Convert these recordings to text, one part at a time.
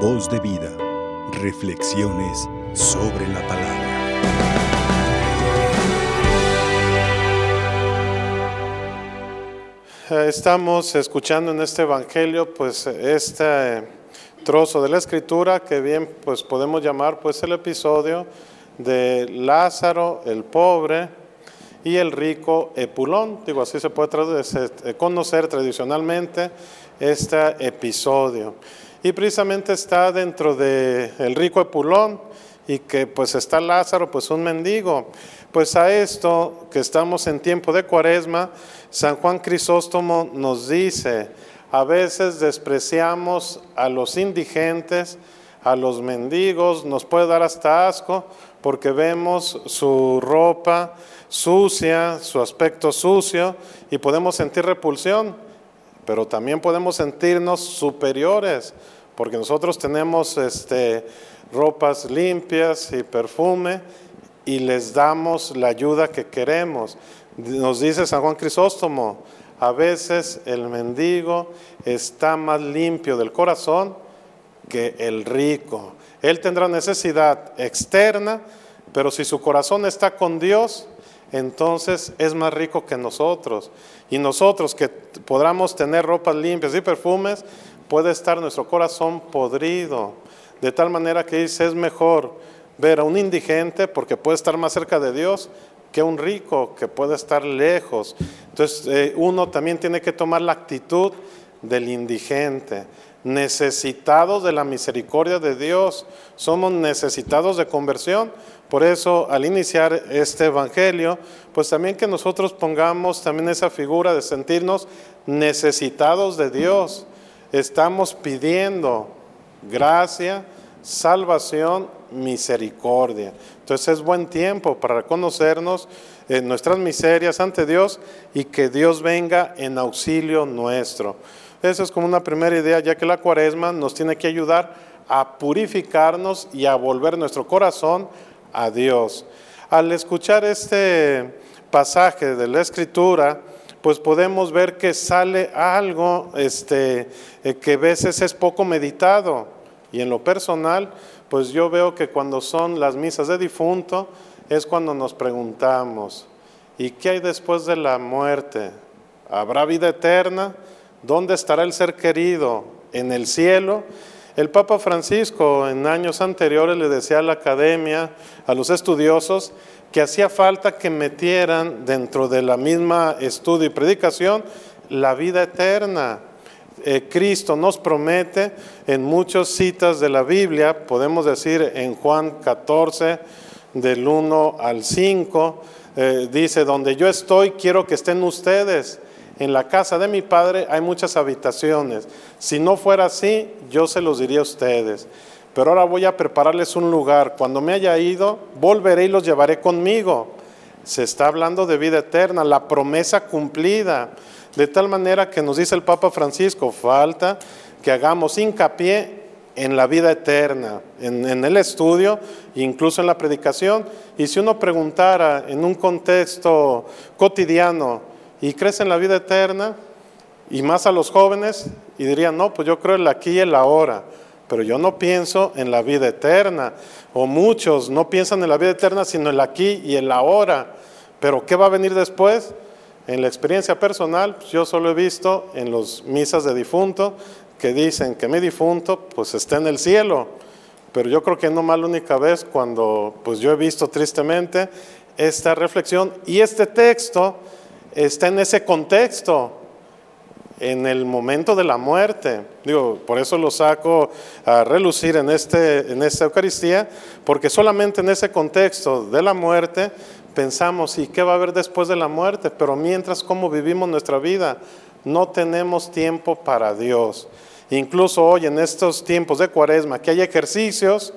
Voz de vida. Reflexiones sobre la palabra. Estamos escuchando en este evangelio pues este trozo de la escritura que bien pues podemos llamar pues el episodio de Lázaro el pobre y el rico Epulón. Digo, así se puede eh, conocer tradicionalmente este episodio. Y precisamente está dentro de rico Epulón y que pues está Lázaro, pues un mendigo. Pues a esto que estamos en tiempo de cuaresma, San Juan Crisóstomo nos dice, a veces despreciamos a los indigentes, a los mendigos, nos puede dar hasta asco porque vemos su ropa sucia, su aspecto sucio y podemos sentir repulsión, pero también podemos sentirnos superiores porque nosotros tenemos este, ropas limpias y perfume y les damos la ayuda que queremos. Nos dice San Juan Crisóstomo, a veces el mendigo está más limpio del corazón que el rico. Él tendrá necesidad externa, pero si su corazón está con Dios, entonces es más rico que nosotros. Y nosotros que podamos tener ropas limpias y perfumes, puede estar nuestro corazón podrido. De tal manera que dice, es mejor ver a un indigente porque puede estar más cerca de Dios que un rico que puede estar lejos. Entonces eh, uno también tiene que tomar la actitud del indigente, necesitados de la misericordia de Dios, somos necesitados de conversión. Por eso al iniciar este Evangelio, pues también que nosotros pongamos también esa figura de sentirnos necesitados de Dios. Estamos pidiendo gracia, salvación, misericordia. Entonces es buen tiempo para reconocernos en nuestras miserias ante Dios y que Dios venga en auxilio nuestro. Esa es como una primera idea, ya que la cuaresma nos tiene que ayudar a purificarnos y a volver nuestro corazón a Dios. Al escuchar este pasaje de la escritura, pues podemos ver que sale algo este, eh, que a veces es poco meditado. Y en lo personal, pues yo veo que cuando son las misas de difunto es cuando nos preguntamos, ¿y qué hay después de la muerte? ¿Habrá vida eterna? ¿Dónde estará el ser querido? ¿En el cielo? El Papa Francisco en años anteriores le decía a la academia, a los estudiosos, que hacía falta que metieran dentro de la misma estudio y predicación la vida eterna. Eh, Cristo nos promete en muchas citas de la Biblia, podemos decir en Juan 14, del 1 al 5, eh, dice, donde yo estoy, quiero que estén ustedes. En la casa de mi Padre hay muchas habitaciones. Si no fuera así, yo se los diría a ustedes. Pero ahora voy a prepararles un lugar. Cuando me haya ido, volveré y los llevaré conmigo. Se está hablando de vida eterna, la promesa cumplida. De tal manera que nos dice el Papa Francisco, falta que hagamos hincapié en la vida eterna, en, el estudio, incluso en la predicación. Y si uno preguntara en un contexto cotidiano, ¿y crees en la vida eterna? Y más a los jóvenes, y dirían, no, pues yo creo en el aquí y el ahora, pero yo no pienso en la vida eterna. O muchos no piensan en la vida eterna, sino en el aquí y el ahora. Pero ¿qué va a venir después? En la experiencia personal, pues, yo solo he visto en los misas de difunto que dicen que mi difunto pues está en el cielo, pero yo creo que no más la única vez cuando pues yo he visto tristemente esta reflexión y este texto está en ese contexto, en el momento de la muerte. Digo, por eso lo saco a relucir en, este, en esta Eucaristía, porque solamente en ese contexto de la muerte pensamos, ¿y qué va a haber después de la muerte? Pero mientras, ¿cómo vivimos nuestra vida? No tenemos tiempo para Dios. Incluso hoy, en estos tiempos de cuaresma, que hay ejercicios,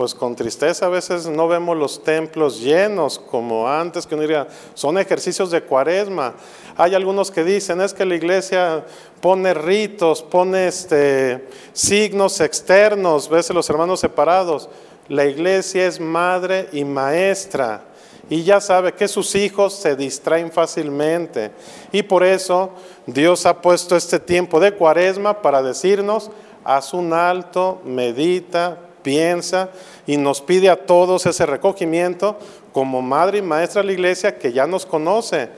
pues con tristeza a veces no vemos los templos llenos como antes, que uno diría, son ejercicios de cuaresma. Hay algunos que dicen, es que la iglesia pone ritos, pone este, signos externos, ves los hermanos separados. La iglesia es madre y maestra y ya sabe que sus hijos se distraen fácilmente. Y por eso Dios ha puesto este tiempo de cuaresma para decirnos, haz un alto, medita, piensa y nos pide a todos ese recogimiento como madre y maestra de la iglesia que ya nos conoce,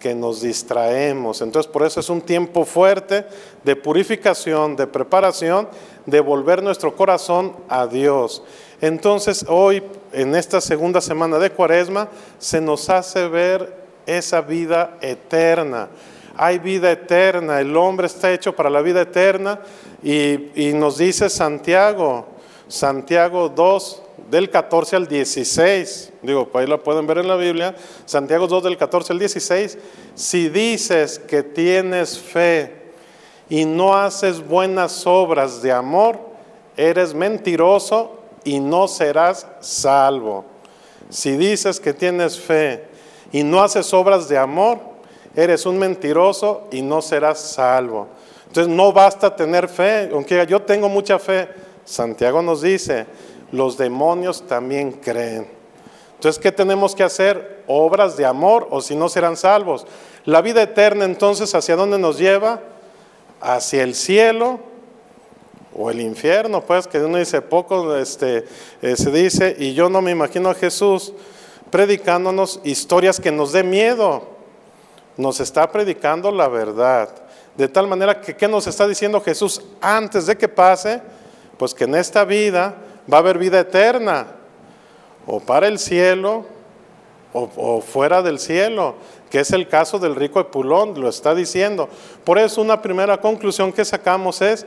que nos distraemos. Entonces por eso es un tiempo fuerte de purificación, de preparación, de volver nuestro corazón a Dios. Entonces hoy, en esta segunda semana de Cuaresma, se nos hace ver esa vida eterna. Hay vida eterna, el hombre está hecho para la vida eterna y, y nos dice Santiago, Santiago 2, del 14 al 16, digo, ahí la pueden ver en la Biblia, Santiago 2 del 14 al 16, si dices que tienes fe y no haces buenas obras de amor, eres mentiroso y no serás salvo. Si dices que tienes fe y no haces obras de amor, eres un mentiroso y no serás salvo. Entonces no basta tener fe, aunque yo tengo mucha fe, Santiago nos dice, los demonios también creen. Entonces, ¿qué tenemos que hacer? Obras de amor o si no serán salvos. La vida eterna entonces, ¿hacia dónde nos lleva? Hacia el cielo o el infierno, pues que uno dice poco, este, eh, se dice, y yo no me imagino a Jesús predicándonos historias que nos dé miedo. Nos está predicando la verdad. De tal manera que, ¿qué nos está diciendo Jesús antes de que pase? Pues que en esta vida va a haber vida eterna, o para el cielo o, fuera del cielo, que es el caso del rico Epulón, lo está diciendo. Por eso una primera conclusión que sacamos es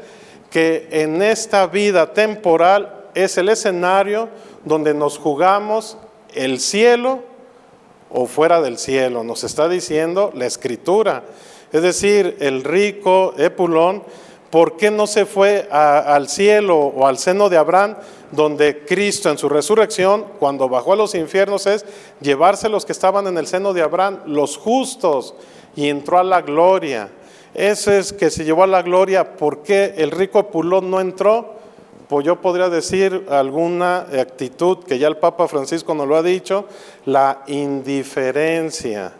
que en esta vida temporal es el escenario donde nos jugamos el cielo o fuera del cielo, nos está diciendo la escritura. Es decir, el rico Epulón ¿Por qué no se fue al cielo o al seno de Abraham, donde Cristo en su resurrección, cuando bajó a los infiernos, es llevarse los que estaban en el seno de Abraham, los justos, y entró a la gloria? Ese es que se llevó a la gloria. ¿Por qué el rico Pulón no entró? Pues yo podría decir alguna actitud que ya el Papa Francisco nos lo ha dicho, la indiferencia.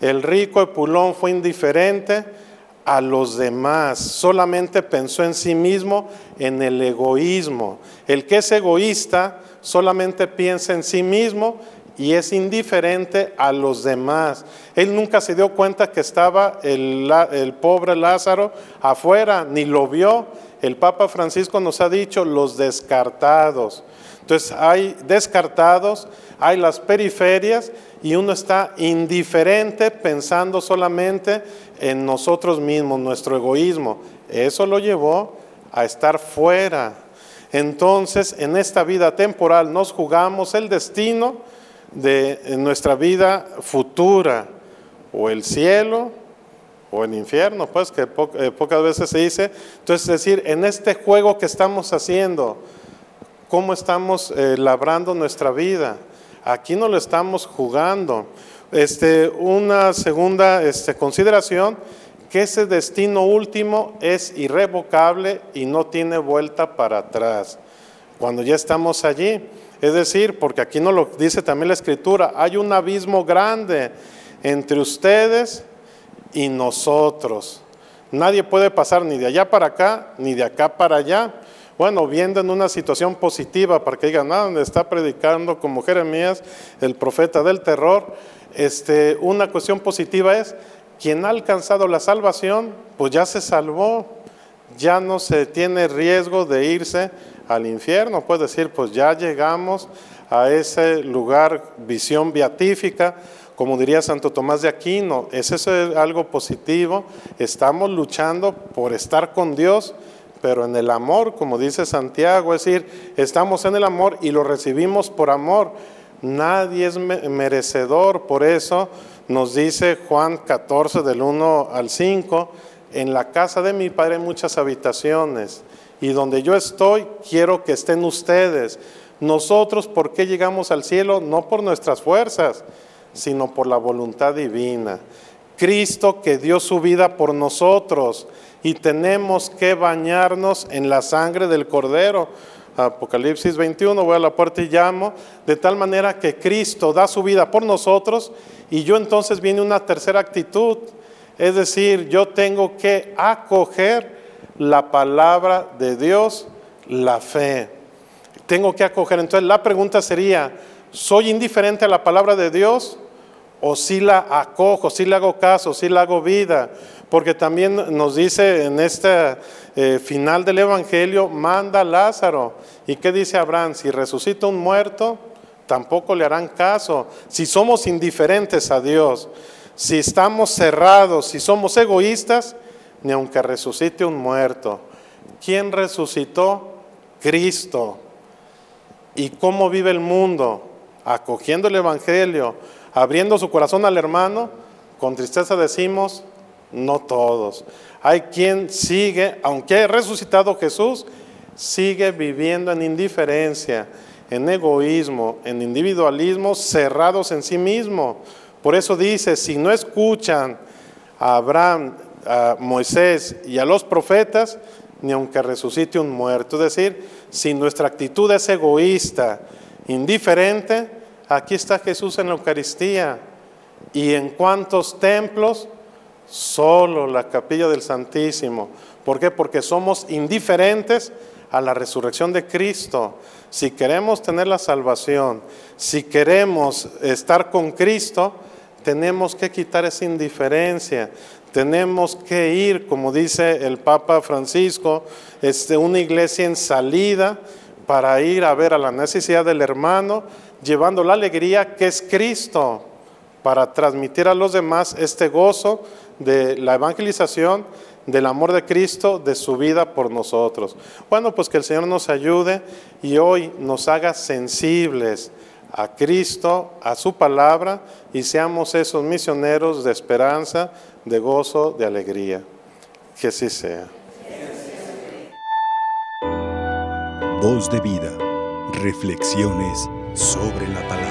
El rico Epulón fue indiferente a los demás, solamente pensó en sí mismo, en el egoísmo. El que es egoísta solamente piensa en sí mismo y es indiferente a los demás. Él nunca se dio cuenta que estaba el, el, pobre Lázaro afuera, ni lo vio. El Papa Francisco nos ha dicho los descartados. Entonces hay descartados, hay las periferias y uno está indiferente pensando solamente en nosotros mismos, nuestro egoísmo. Eso lo llevó a estar fuera. Entonces, en esta vida temporal nos jugamos el destino de nuestra vida futura, o el cielo o el infierno, pues que eh, pocas veces se dice. Entonces, es decir, en este juego que estamos haciendo, ¿cómo estamos eh, labrando nuestra vida? Aquí no lo estamos jugando. Este, una segunda este, consideración, que ese destino último es irrevocable y no tiene vuelta para atrás. Cuando ya estamos allí, es decir, porque aquí no lo dice también la escritura, hay un abismo grande entre ustedes y nosotros. Nadie puede pasar ni de allá para acá, ni de acá para allá. Bueno, viendo en una situación positiva, para que digan, ah, está predicando como Jeremías, el profeta del terror, este, una cuestión positiva es, quien ha alcanzado la salvación, pues ya se salvó, ya no se tiene riesgo de irse al infierno, puede decir, pues ya llegamos a ese lugar, visión beatífica, como diría Santo Tomás de Aquino, es eso algo positivo, estamos luchando por estar con Dios, pero en el amor, como dice Santiago, es decir, estamos en el amor y lo recibimos por amor. Nadie es merecedor, por eso nos dice Juan 14 del 1 al 5, en la casa de mi Padre hay muchas habitaciones y donde yo estoy quiero que estén ustedes. Nosotros, ¿por qué llegamos al cielo? No por nuestras fuerzas, sino por la voluntad divina. Cristo que dio su vida por nosotros y tenemos que bañarnos en la sangre del Cordero. Apocalipsis 21, voy a la puerta y llamo, de tal manera que Cristo da su vida por nosotros y yo entonces viene una tercera actitud, es decir, yo tengo que acoger la palabra de Dios, la fe. Tengo que acoger. Entonces la pregunta sería, ¿soy indiferente a la palabra de Dios? ¿O si la acojo, si le hago caso, si la hago vida? Porque también nos dice en este eh, final del Evangelio, manda a Lázaro. ¿Y qué dice Abraham? Si resucita un muerto, tampoco le harán caso. Si somos indiferentes a Dios, si estamos cerrados, si somos egoístas, ni aunque resucite un muerto. ¿Quién resucitó? Cristo. ¿Y cómo vive el mundo? Acogiendo el Evangelio, abriendo su corazón al hermano. Con tristeza decimos, no todos. Hay quien sigue, aunque haya resucitado Jesús, sigue viviendo en indiferencia, en egoísmo, en individualismo, cerrados en sí mismo. Por eso dice, si no escuchan a Abraham, a Moisés y a los profetas, ni aunque resucite un muerto. Es decir, si nuestra actitud es egoísta, indiferente, aquí está Jesús en la Eucaristía. ¿Y en cuántos templos? Solo la capilla del Santísimo. ¿Por qué? Porque somos indiferentes a la resurrección de Cristo. Si queremos tener la salvación, si queremos estar con Cristo, tenemos que quitar esa indiferencia. Tenemos que ir, como dice el Papa Francisco, este, una iglesia en salida para ir a ver a la necesidad del hermano, llevando la alegría que es Cristo, para transmitir a los demás este gozo de la evangelización, del amor de Cristo, de su vida por nosotros. Bueno, pues que el Señor nos ayude y hoy nos haga sensibles a Cristo, a su palabra y seamos esos misioneros de esperanza, de gozo, de alegría. Que así sea. Voz de vida. Reflexiones sobre la palabra.